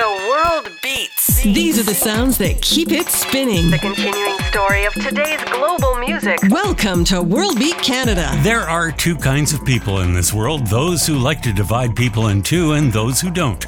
The world beats. These are the sounds that keep it spinning. The continuing story of today's global music. Welcome to World Beat Canada. There are two kinds of people in this world those who like to divide people in two and those who don't.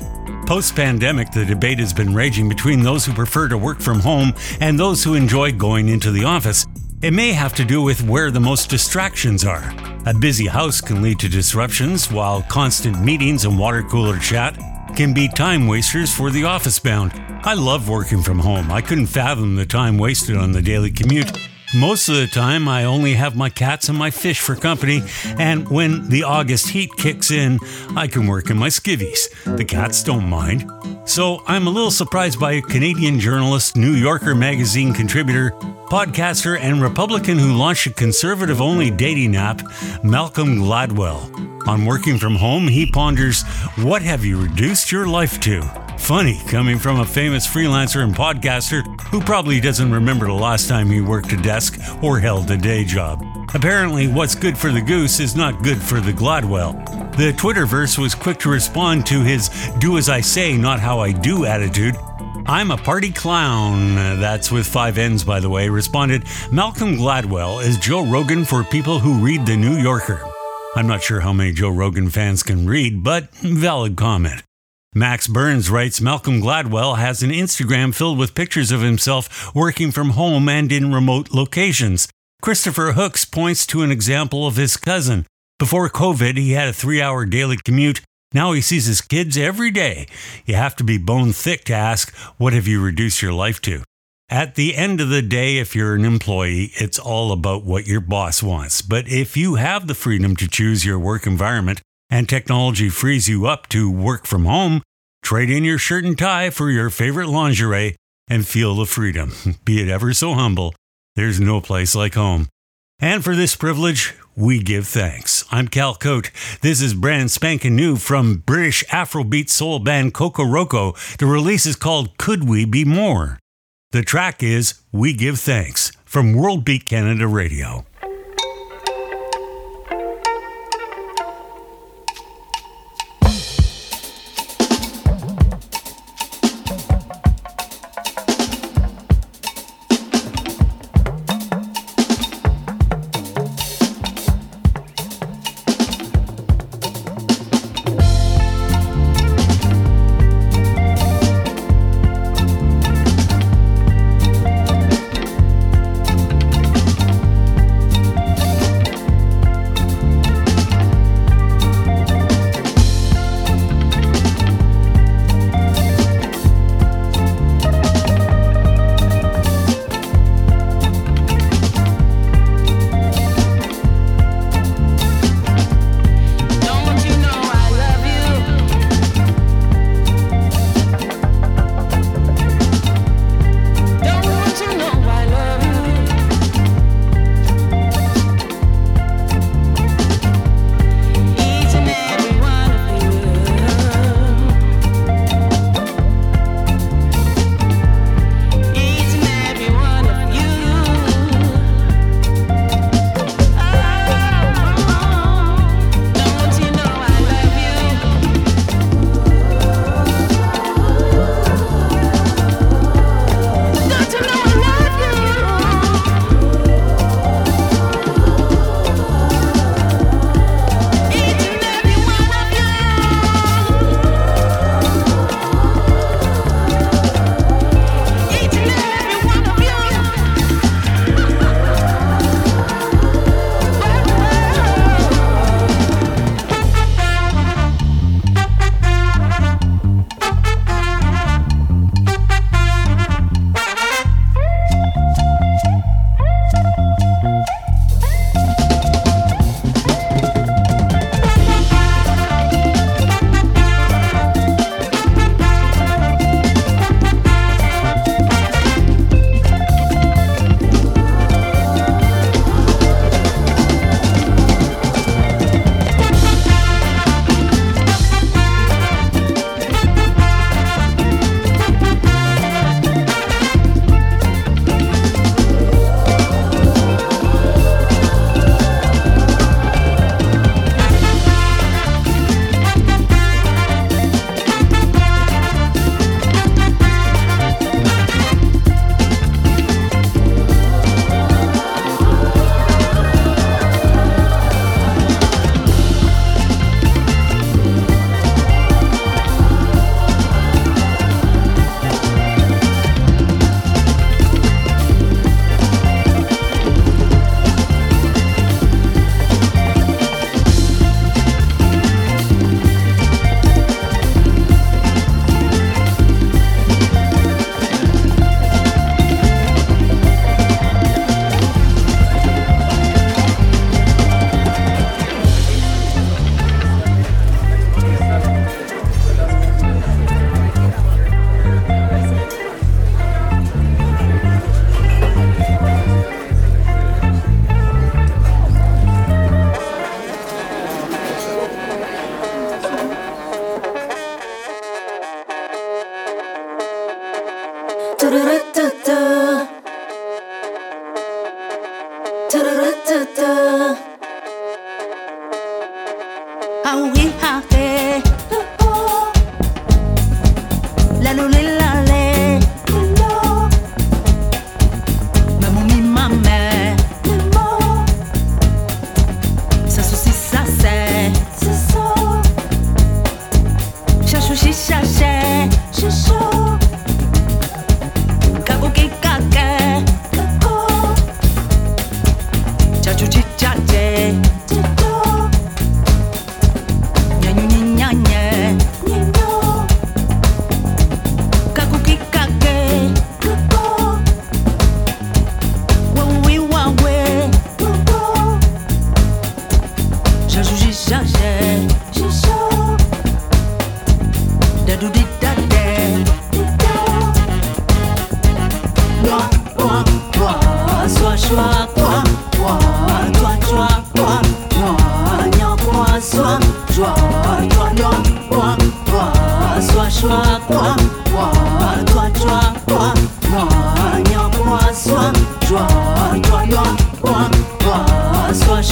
Post pandemic, the debate has been raging between those who prefer to work from home and those who enjoy going into the office. It may have to do with where the most distractions are. A busy house can lead to disruptions, while constant meetings and water cooler chat can be time wasters for the office bound. I love working from home. I couldn't fathom the time wasted on the daily commute. Most of the time, I only have my cats and my fish for company, and when the August heat kicks in, I can work in my skivvies. The cats don't mind. So I'm a little surprised by a Canadian journalist, New Yorker magazine contributor, podcaster, and Republican who launched a conservative only dating app, Malcolm Gladwell. On working from home, he ponders, What have you reduced your life to? Funny coming from a famous freelancer and podcaster who probably doesn't remember the last time he worked a desk or held a day job. Apparently, what's good for the goose is not good for the Gladwell. The Twitterverse was quick to respond to his do as I say, not how I do attitude. I'm a party clown, that's with five N's by the way, responded Malcolm Gladwell is Joe Rogan for people who read The New Yorker. I'm not sure how many Joe Rogan fans can read, but valid comment. Max Burns writes Malcolm Gladwell has an Instagram filled with pictures of himself working from home and in remote locations. Christopher Hooks points to an example of his cousin. Before COVID, he had a three hour daily commute. Now he sees his kids every day. You have to be bone thick to ask, What have you reduced your life to? At the end of the day, if you're an employee, it's all about what your boss wants. But if you have the freedom to choose your work environment, and technology frees you up to work from home, trade in your shirt and tie for your favorite lingerie and feel the freedom. Be it ever so humble, there's no place like home. And for this privilege, we give thanks. I'm Cal Koat. This is brand spanking new from British Afrobeat soul band Kokoroko. The release is called Could We Be More? The track is We Give Thanks from World Beat Canada Radio.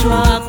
Quoi,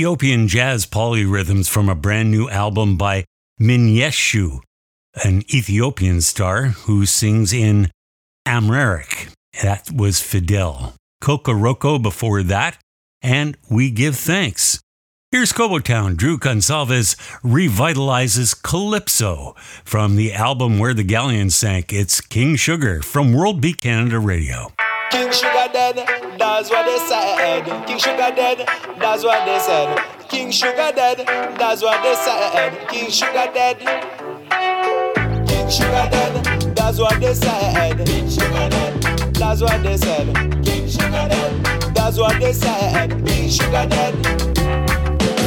Ethiopian jazz polyrhythms from a brand new album by Minyeshu, an Ethiopian star who sings in Amharic. That was Fidel. Kokoroko before that, and We Give Thanks. Here's Kobo Town. Drew Gonsalves revitalizes Calypso from the album Where the Galleon Sank. It's King Sugar from World Beat Canada Radio. King Sugar dead, that's what they said. King Sugar dead, that's what they said. King Sugar dead, that's what they said. King Sugar dead. King Sugar dead, that's what they said. King Sugar dead, that's what they said. King Sugar dead, that's what they said. King Sugar dead.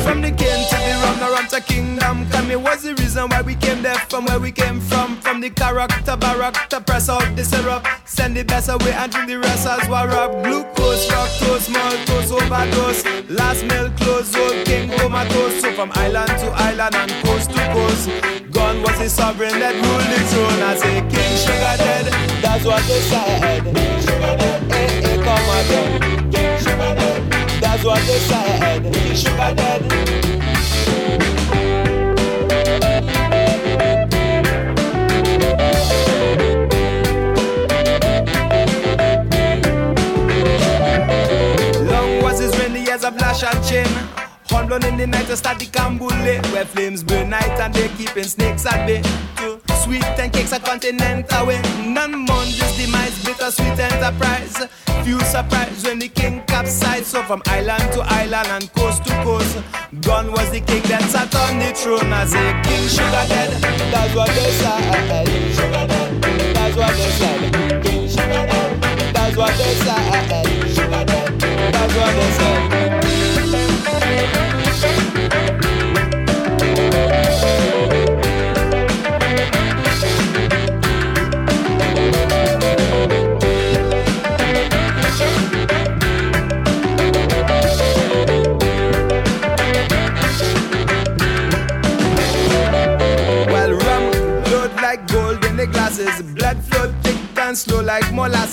From the king the rum, around to kingdom come. It was the reason why we came there from where we came from. From the character barrack to press out the syrup. Send the best away and drink the rest as well up. Glucose, fructose, maltose, overdose. Last meal close, old king comatose. So from island to island and coast to coast. Gone was the sovereign that ruled the throne. I say King Sugar dead, that's what they said. King eh, eh, come again. King Sugar dead. That's what they said. He sugar dead. Lash and chin. Babylon in the night to start the Canboulay, where flames burn night and they keeping snakes at bay. Sweet and cakes a continent away. None just demise, bitter sweet enterprise. Few surprise when the king capsized. So from island to island and coast to coast, gone was the king that sat on the throne as a king sugar dead. That's what they said. Sugar dead. That's what they said. King sugar dead. That's what they said. Sugar dead. That's what they said.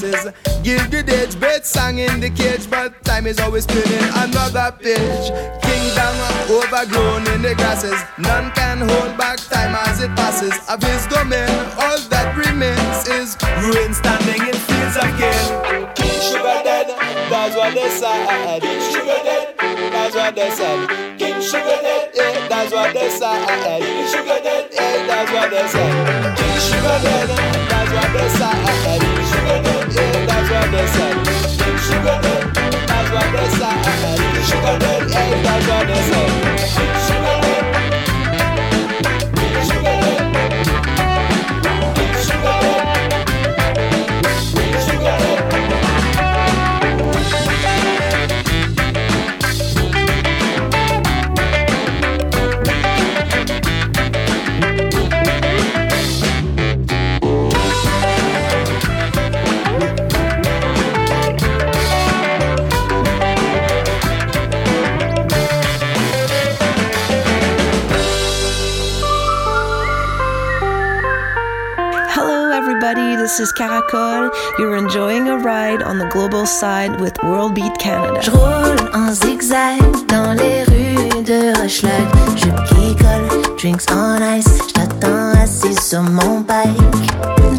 Molasses. Gilded age, bird sang in the cage, but time is always turning another page. Kingdom overgrown in the grasses. None can hold back time as it passes. Of his domain, all that remains is ruin standing in fields. King Sugar dead, that's what they said. King Sugar dead, that's what they said. King Sugar dead, yeah, that's what they said. King Sugar dead, yeah, that's what they said. King Sugar dead, Sugar dead, that's. Sugar said. Is Caracol. You're enjoying a ride on the global side with World Beat Canada. Je roule en zigzag dans les rues de Rochelag. Je picole, drinks on ice. Je t'attends assis sur mon bike.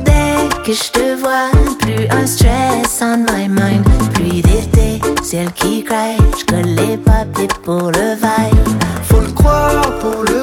Dès que je te vois, plus un stress on my mind. Pluie d'été, ciel qui craque. Je colle les papiers pour le vibe. Faut le croire pour le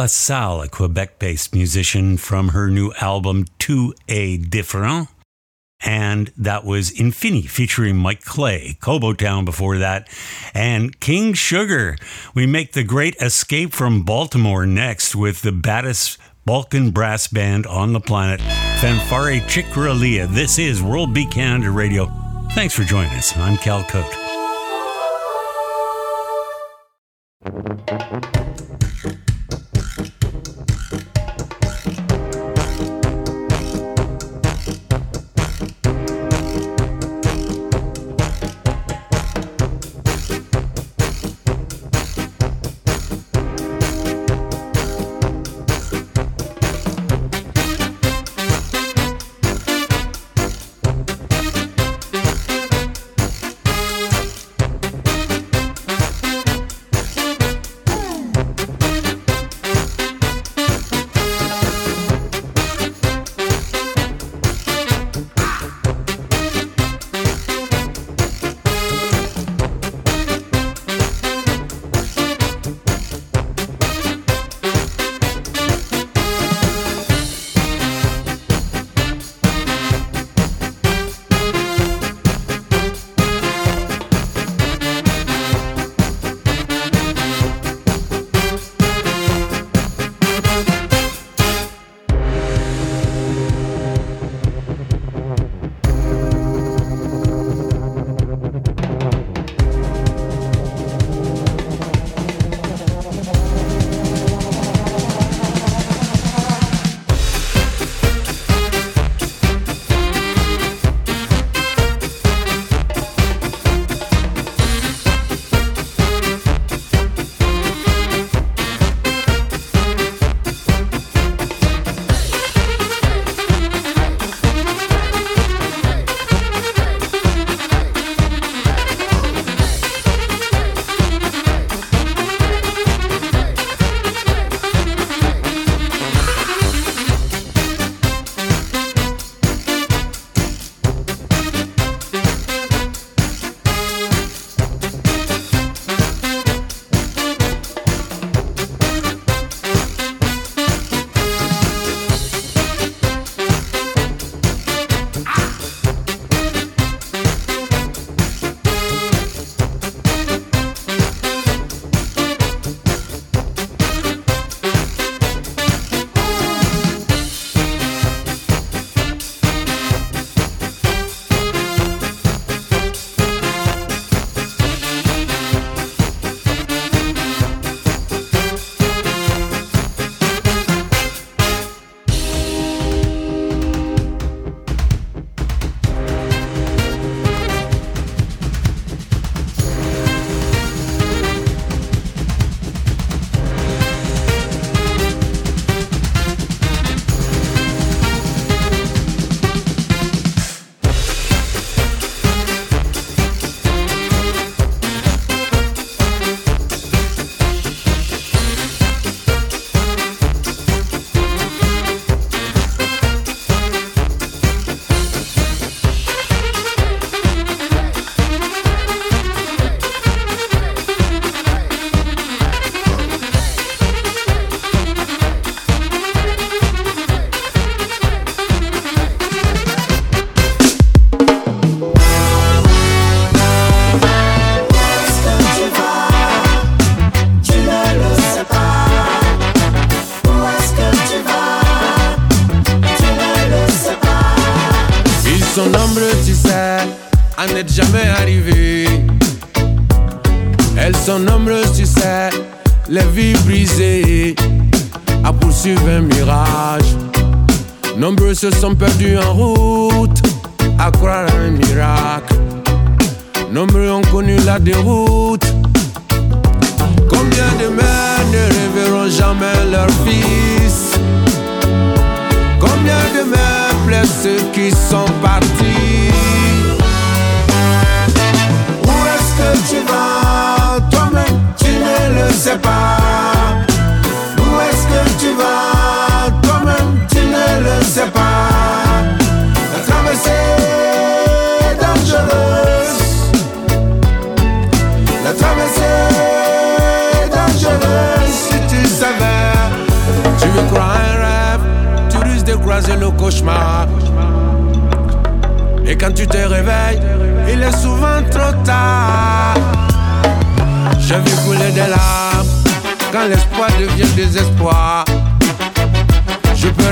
Fassal, a Quebec based musician from her new album Two A Different. And that was Infini featuring Mike Clay, Kobo Town before that, and King Sugar. We make the great escape from Baltimore next with the baddest Balkan brass band on the planet, Fanfare Ciocarlia. This is World Beat Canada Radio. Thanks for joining us. I'm Cal Koat.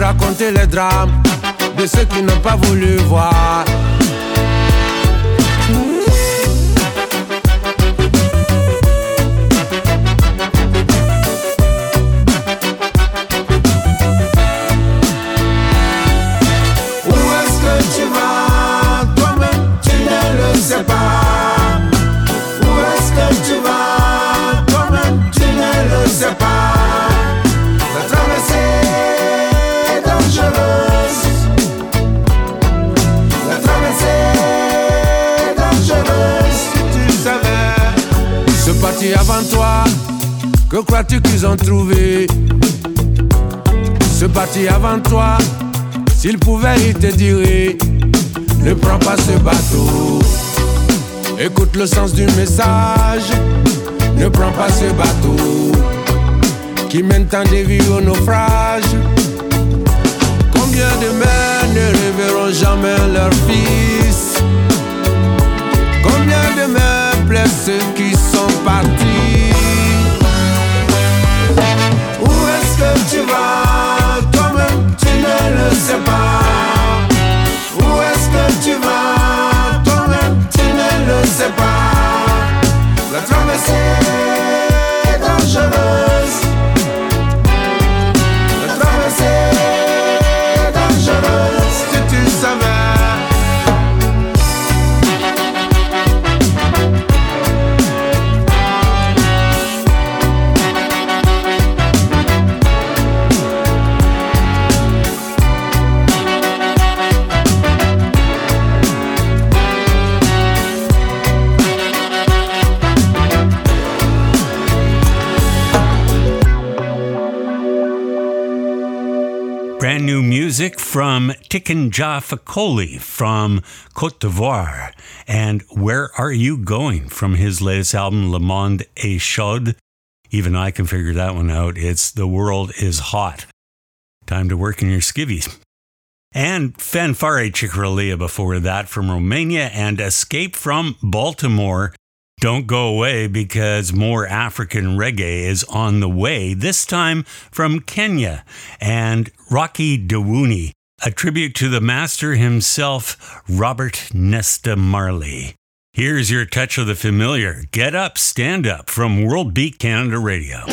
Raconter les drames de ceux qui n'ont pas voulu voir. Que crois-tu qu'ils ont trouvé Ce parti avant toi, s'ils pouvaient, ils te diraient Ne prends pas ce bateau. Écoute le sens du message. Ne prends pas ce bateau qui mène tant de vies au naufrage. Combien de mères ne reverront jamais leur fils? Combien de mères plaisent ceux qui sont partis tu vas Toi-même, tu ne le sais pas. Où est-ce que tu vas Toi-même, tu ne le sais pas. La traversée est dangereuse. New music from Tiken Jah Fakoly from Cote d'Ivoire. And Where Are You Going from his latest album, Le Monde est Chaud. Even I can figure that one out. It's The World is Hot. Time to work in your skivvies. And Fanfare Ciocarlia before that from Romania and Escape from Baltimore. Don't go away because more African reggae is on the way, this time from Kenya and Rocky Dawuni, a tribute to the master himself, Robert Nesta Marley. Here's your touch of the familiar. Get up, stand up from World Beat Canada Radio.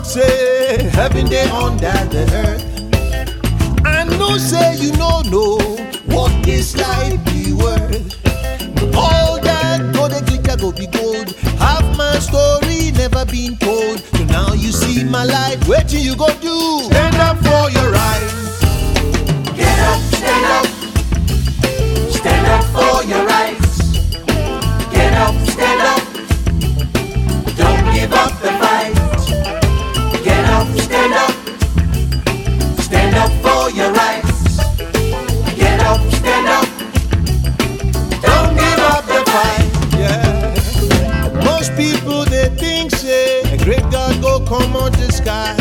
Talk, say heaven day under the earth. I know say you no know what this life be worth. All that go the glitter go be gold. Half my story never been told. So now you see my light. Wait till you go do. Stand up for your rights. Get up, stand up. Stand up for your rights. Get up, stand up. Don't give up the come out the sky.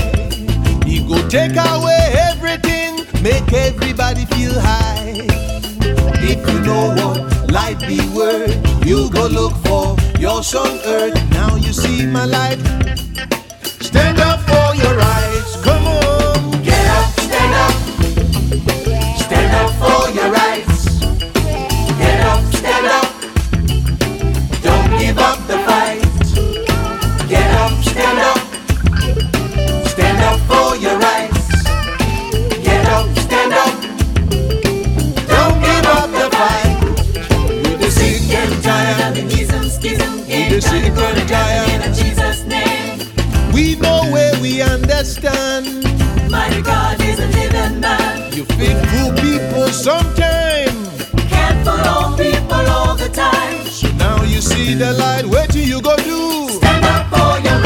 He go take away everything, make everybody feel high. If you know what life be worth, you go look for your sun earth. Now you see my light. Stand up for your rights. Come on. Get up, stand up. Stand up for your rights. Get up, stand up. Don't give up the fight. Understand. Mighty God is a living man. You fit cool people sometime. Can't follow people all the time. So now you see the light, wait till you go do. Stand up for your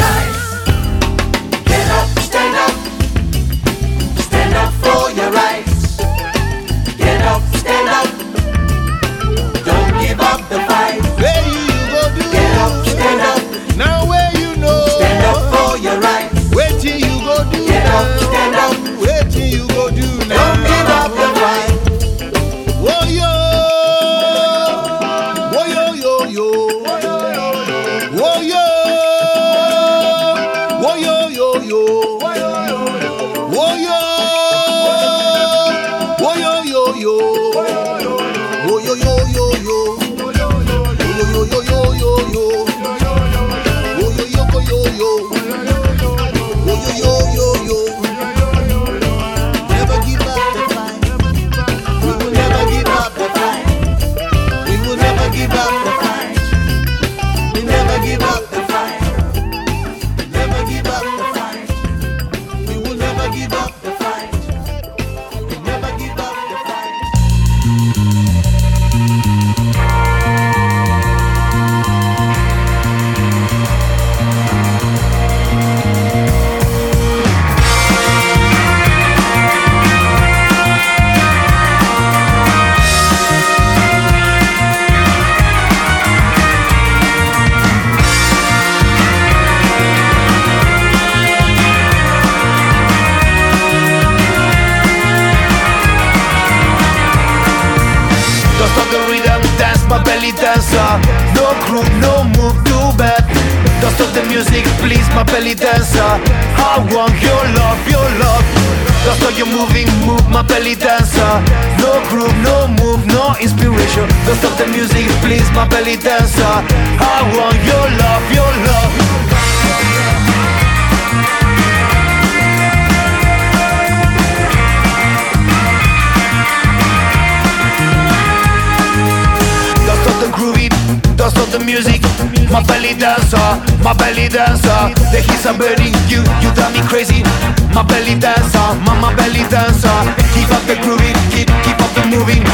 dancer, my belly dancer. The hits are burning you, you drive me crazy. My belly dancer, my, my belly dancer. Keep up the groovy, keep, keep up the moving.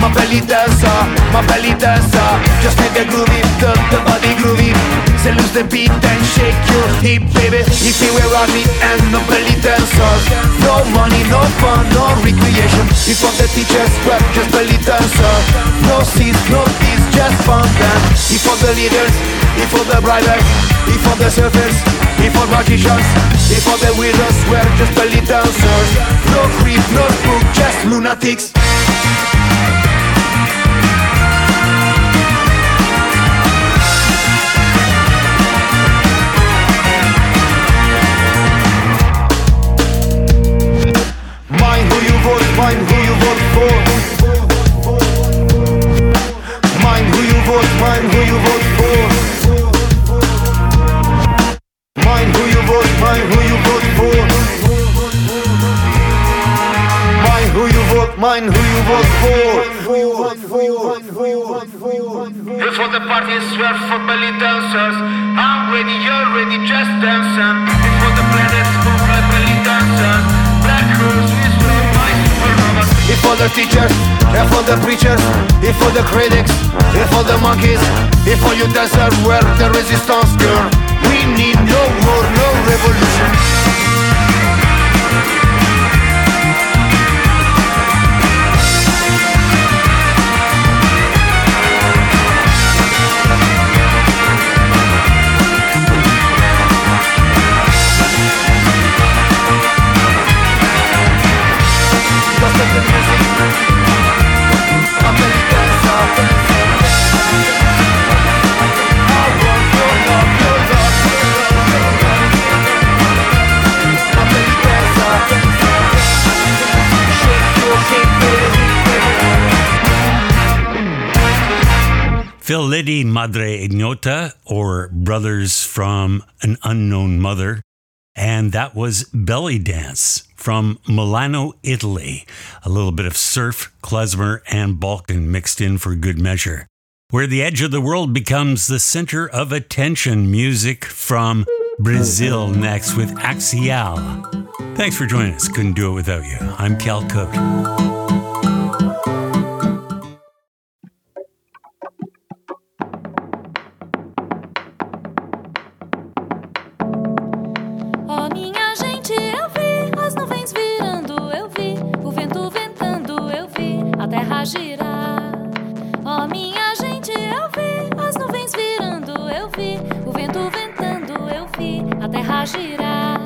My belly dancer, my belly dancer. Just make the groovy, the, the body groovy Say lose the beat and shake your hip baby. If you were me and the belly dancers No money, no fun, no recreation. If all the teachers were just belly dancer. No seats, no fees, just fun If all the leaders, if all the riders If all the surfers, if all magicians If all the winners were just belly dancers No creep, no spook, just lunatics Mind who you vote, mind who you vote for. Mind who you vote, mind who you vote for the critics, if for the monkeys, if for you dancers, where the resistance girl. Figli di Madre Ignota, or Brothers from an Unknown Mother. And that was Belly Dance from Milano, Italy. A little bit of surf, klezmer, and Balkan mixed in for good measure. Where the edge of the world becomes the center of attention. Music from Brazil next with Axial. Thanks for joining us. Couldn't do it without you. I'm Cal Koat. girar. Ó oh, minha gente, eu vi as nuvens virando, eu vi o vento ventando, eu vi a terra girar.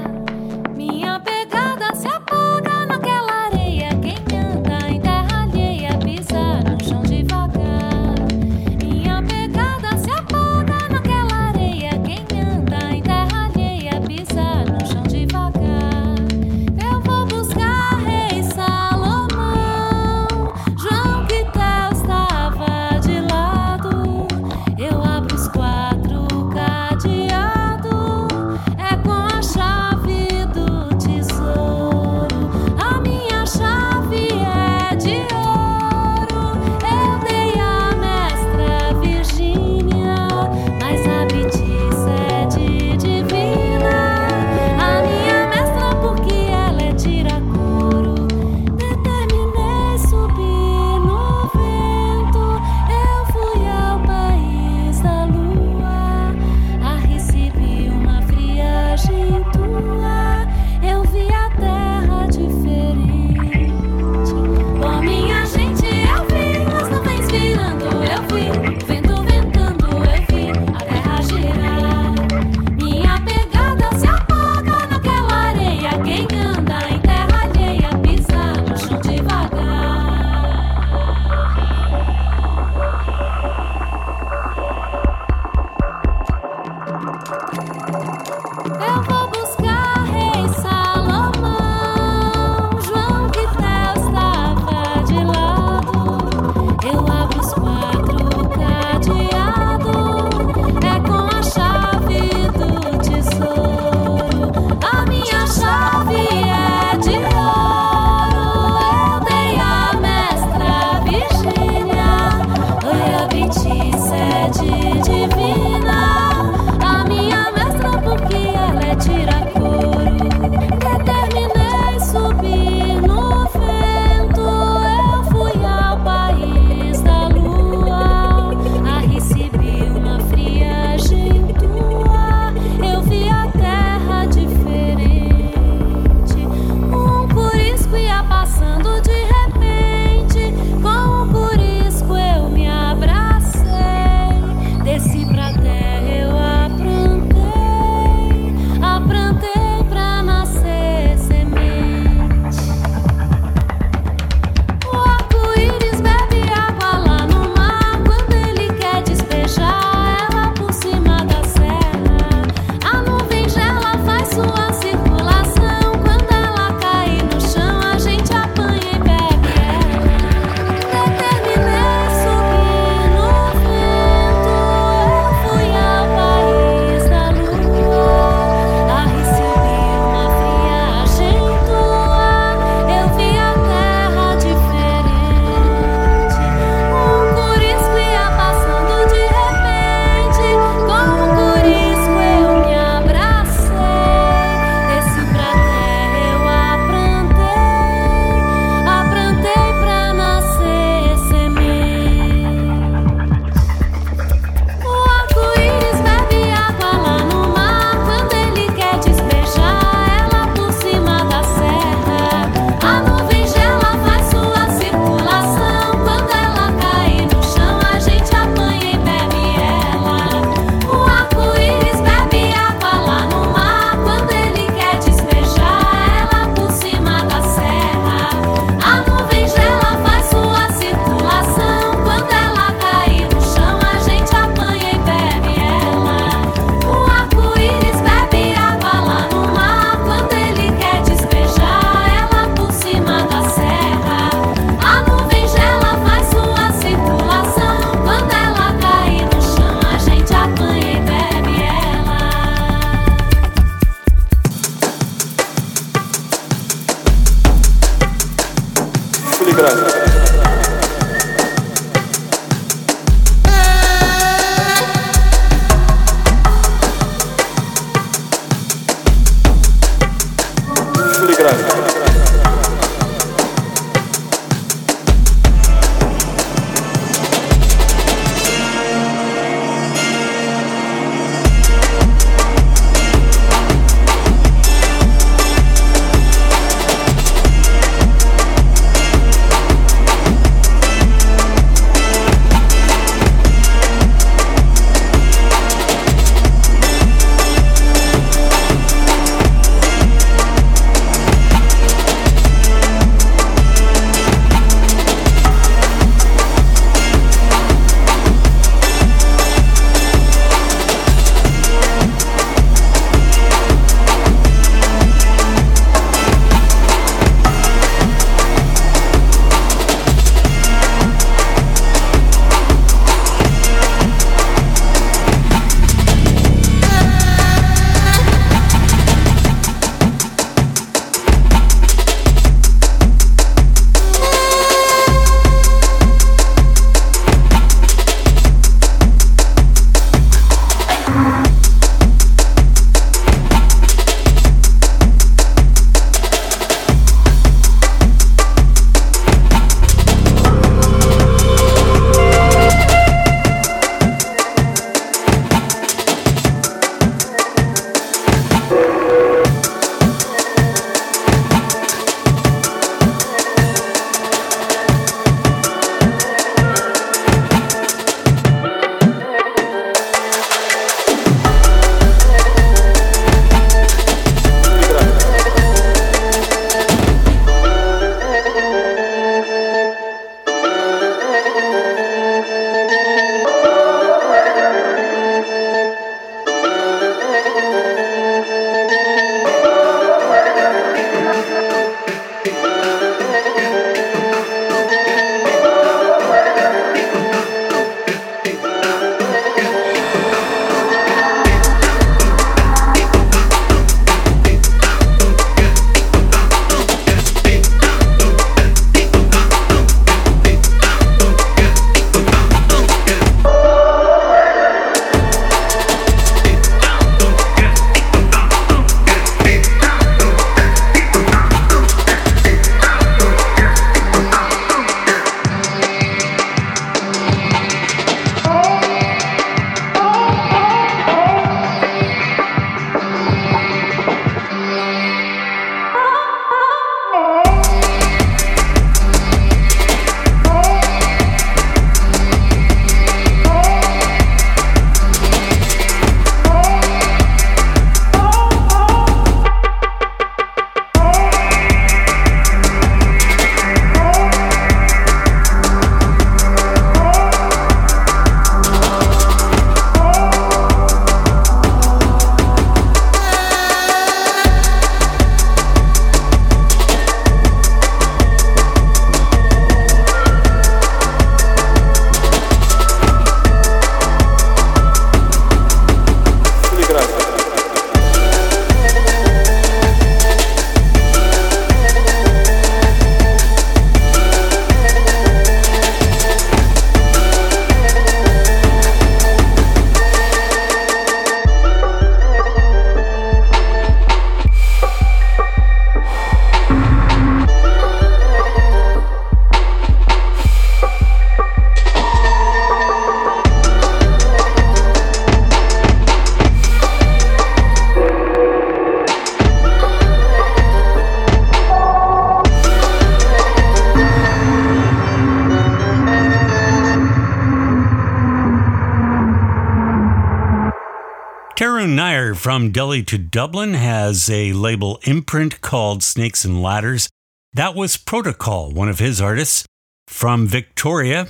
From Delhi to Dublin has a label imprint called Snakes and Ladders. That was Protokhal, one of his artists. From Victoria,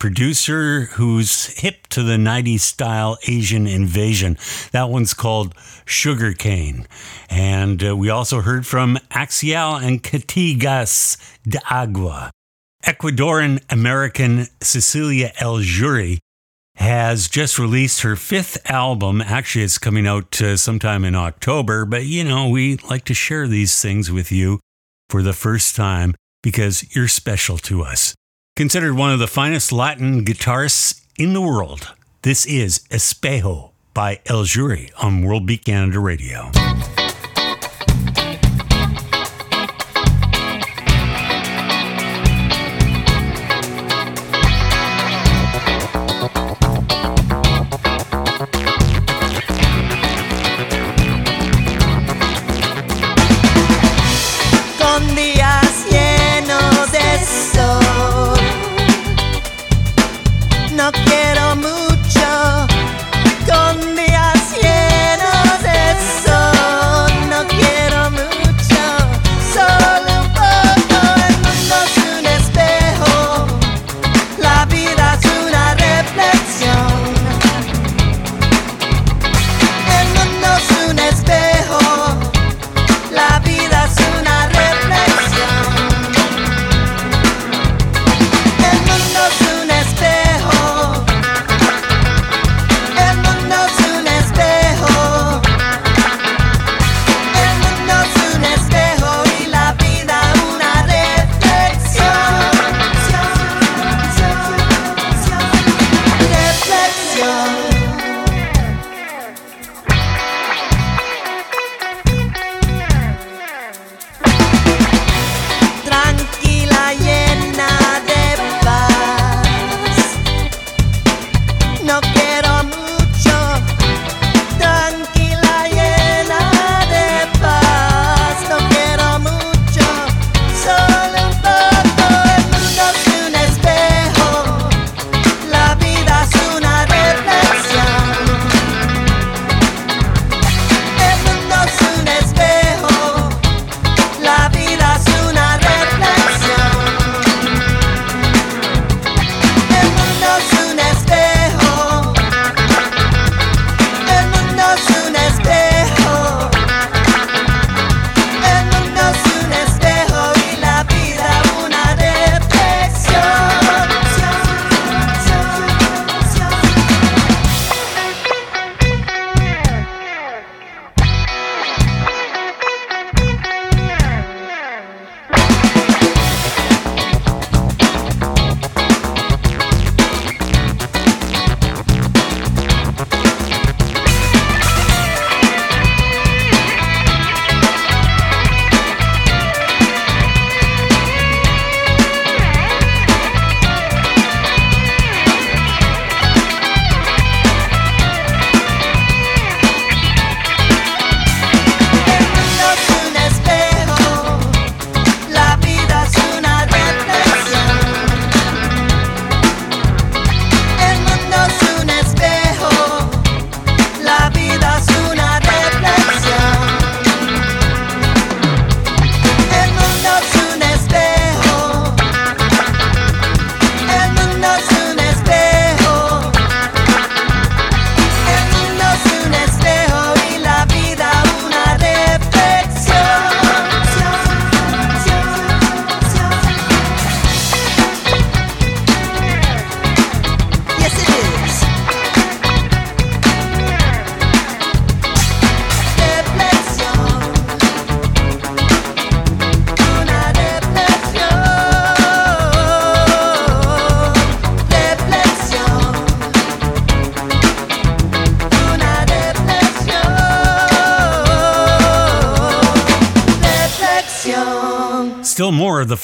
producer who's hip to the 90s style Asian invasion. That one's called Sugarcane. And uh, we also heard from Axial and Cantigas de Agua. Ecuadorian American Cecilia Eljuri has just released her fifth album. Actually, it's coming out uh, sometime in October, but you know, we like to share these things with you for the first time because you're special to us. Considered one of the finest Latin guitarists in the world, this is Espejo by Eljuri on World Beat Canada Radio.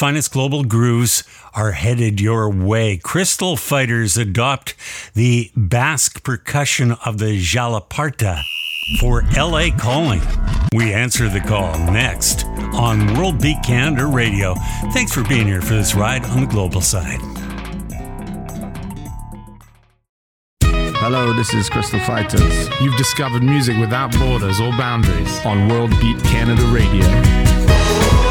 finest global grooves are headed your way. Crystal Fighters adopt the Basque percussion of the txalaparta for LA Calling. We answer the call next on World Beat Canada Radio. Thanks for being here for this ride on the global side. Hello, this is Crystal Fighters. You've discovered music without borders or boundaries on World Beat Canada Radio.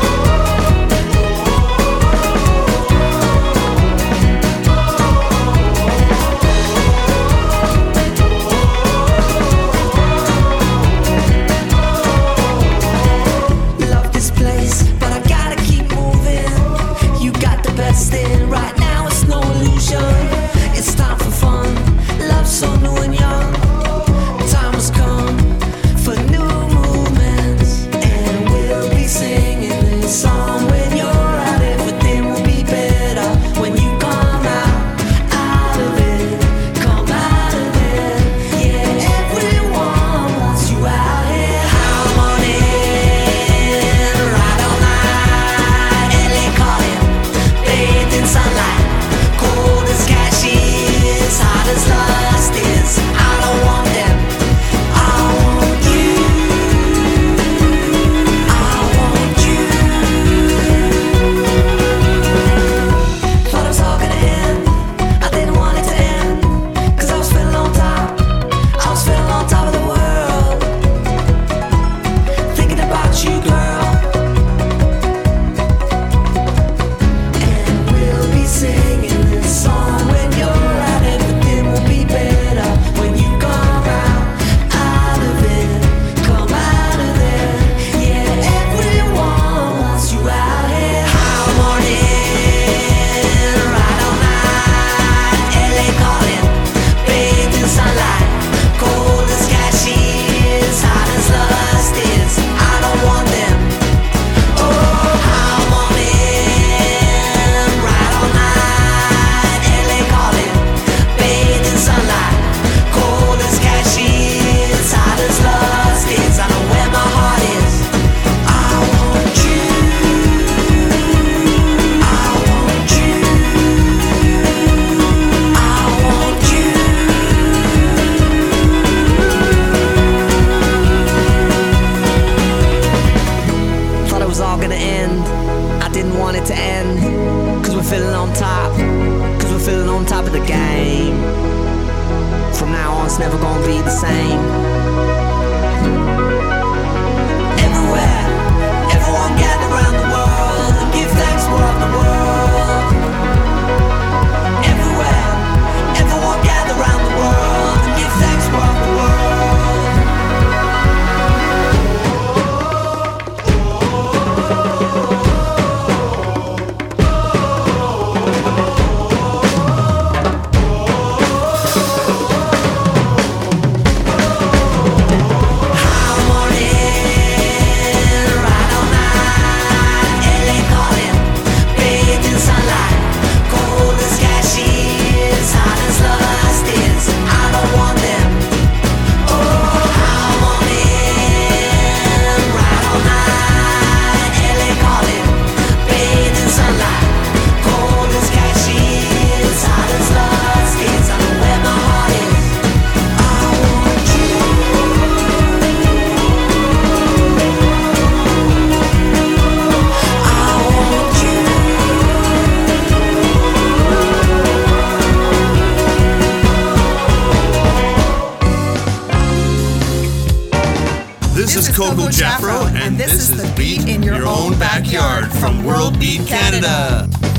Coco Jafro, and, this, is the Beat in Your, your Own Backyard from World Beat Canada. Canada.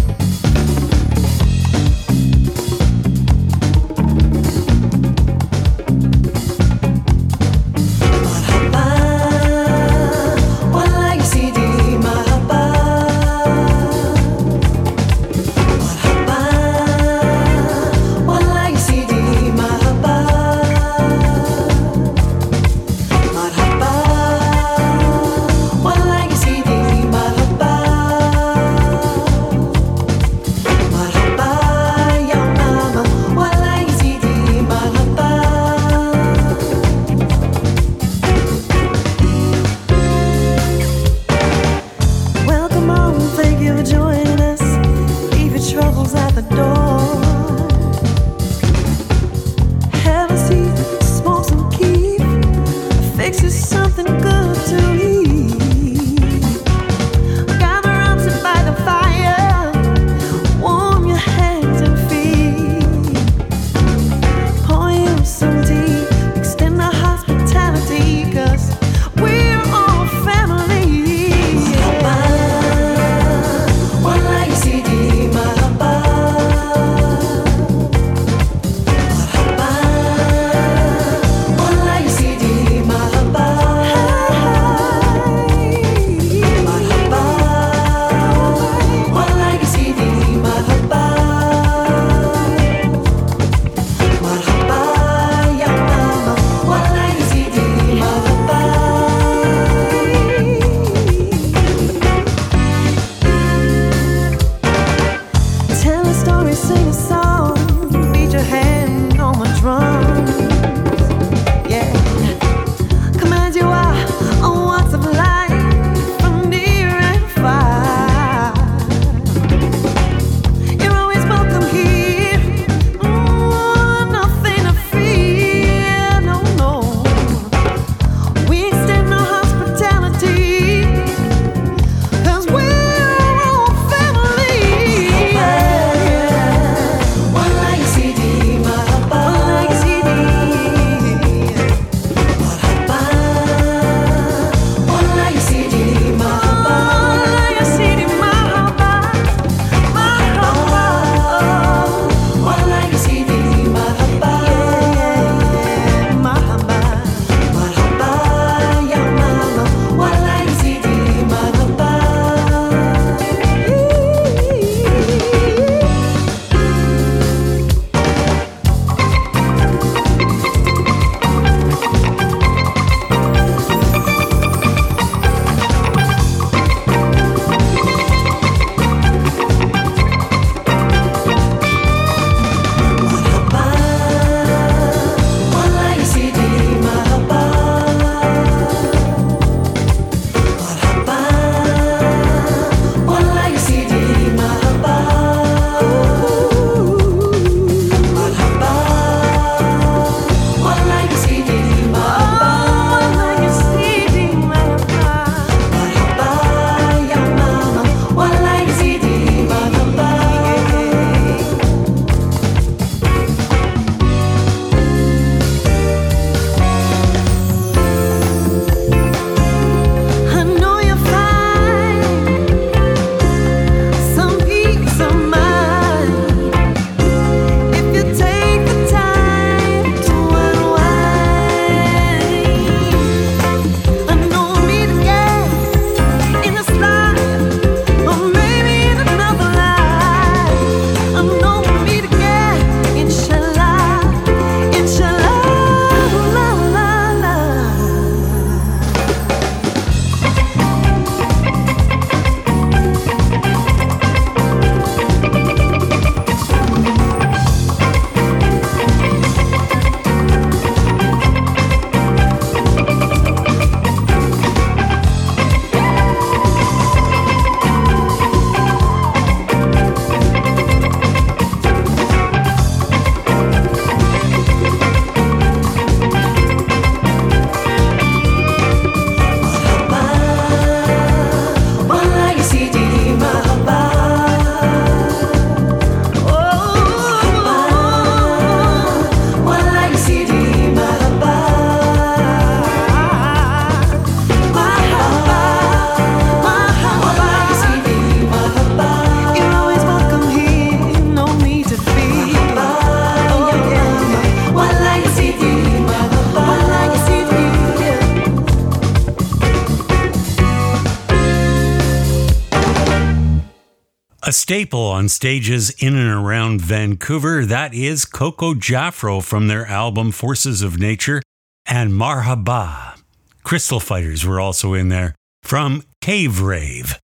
Staple on stages in and around Vancouver, that is Coco Jafro from their album Forces of Nature and Marhaba. Crystal Fighters were also in there from Cave Rave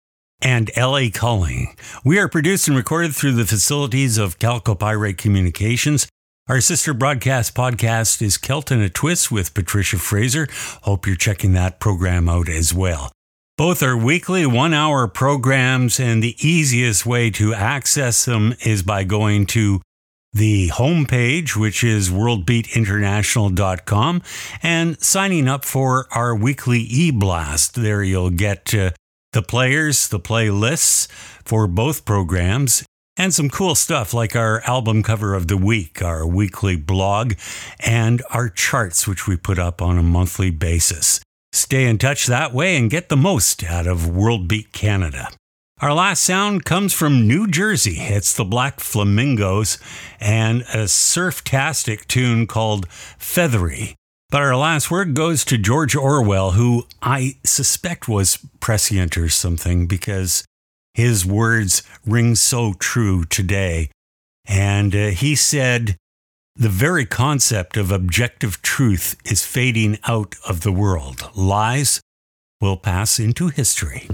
and LA Calling. We are produced and recorded through the facilities of Calcopyrite Communications. Our sister broadcast podcast is Kelton a Twist with Patricia Fraser. Hope you're checking that program out as well. Both are weekly one hour programs, and the easiest way to access them is by going to the homepage, which is worldbeatinternational.com, and signing up for our weekly e blast. There you'll get uh, the players, the playlists for both programs, and some cool stuff like our album cover of the week, our weekly blog, and our charts, which we put up on a monthly basis. Stay in touch that way and get the most out of World Beat Canada. Our last sound comes from New Jersey. It's the Black Flamingos and a surf-tastic tune called Feathery. But our last word goes to George Orwell, who I suspect was prescient or something because his words ring so true today. And uh, he said, the very concept of objective truth is fading out of the world. Lies will pass into history.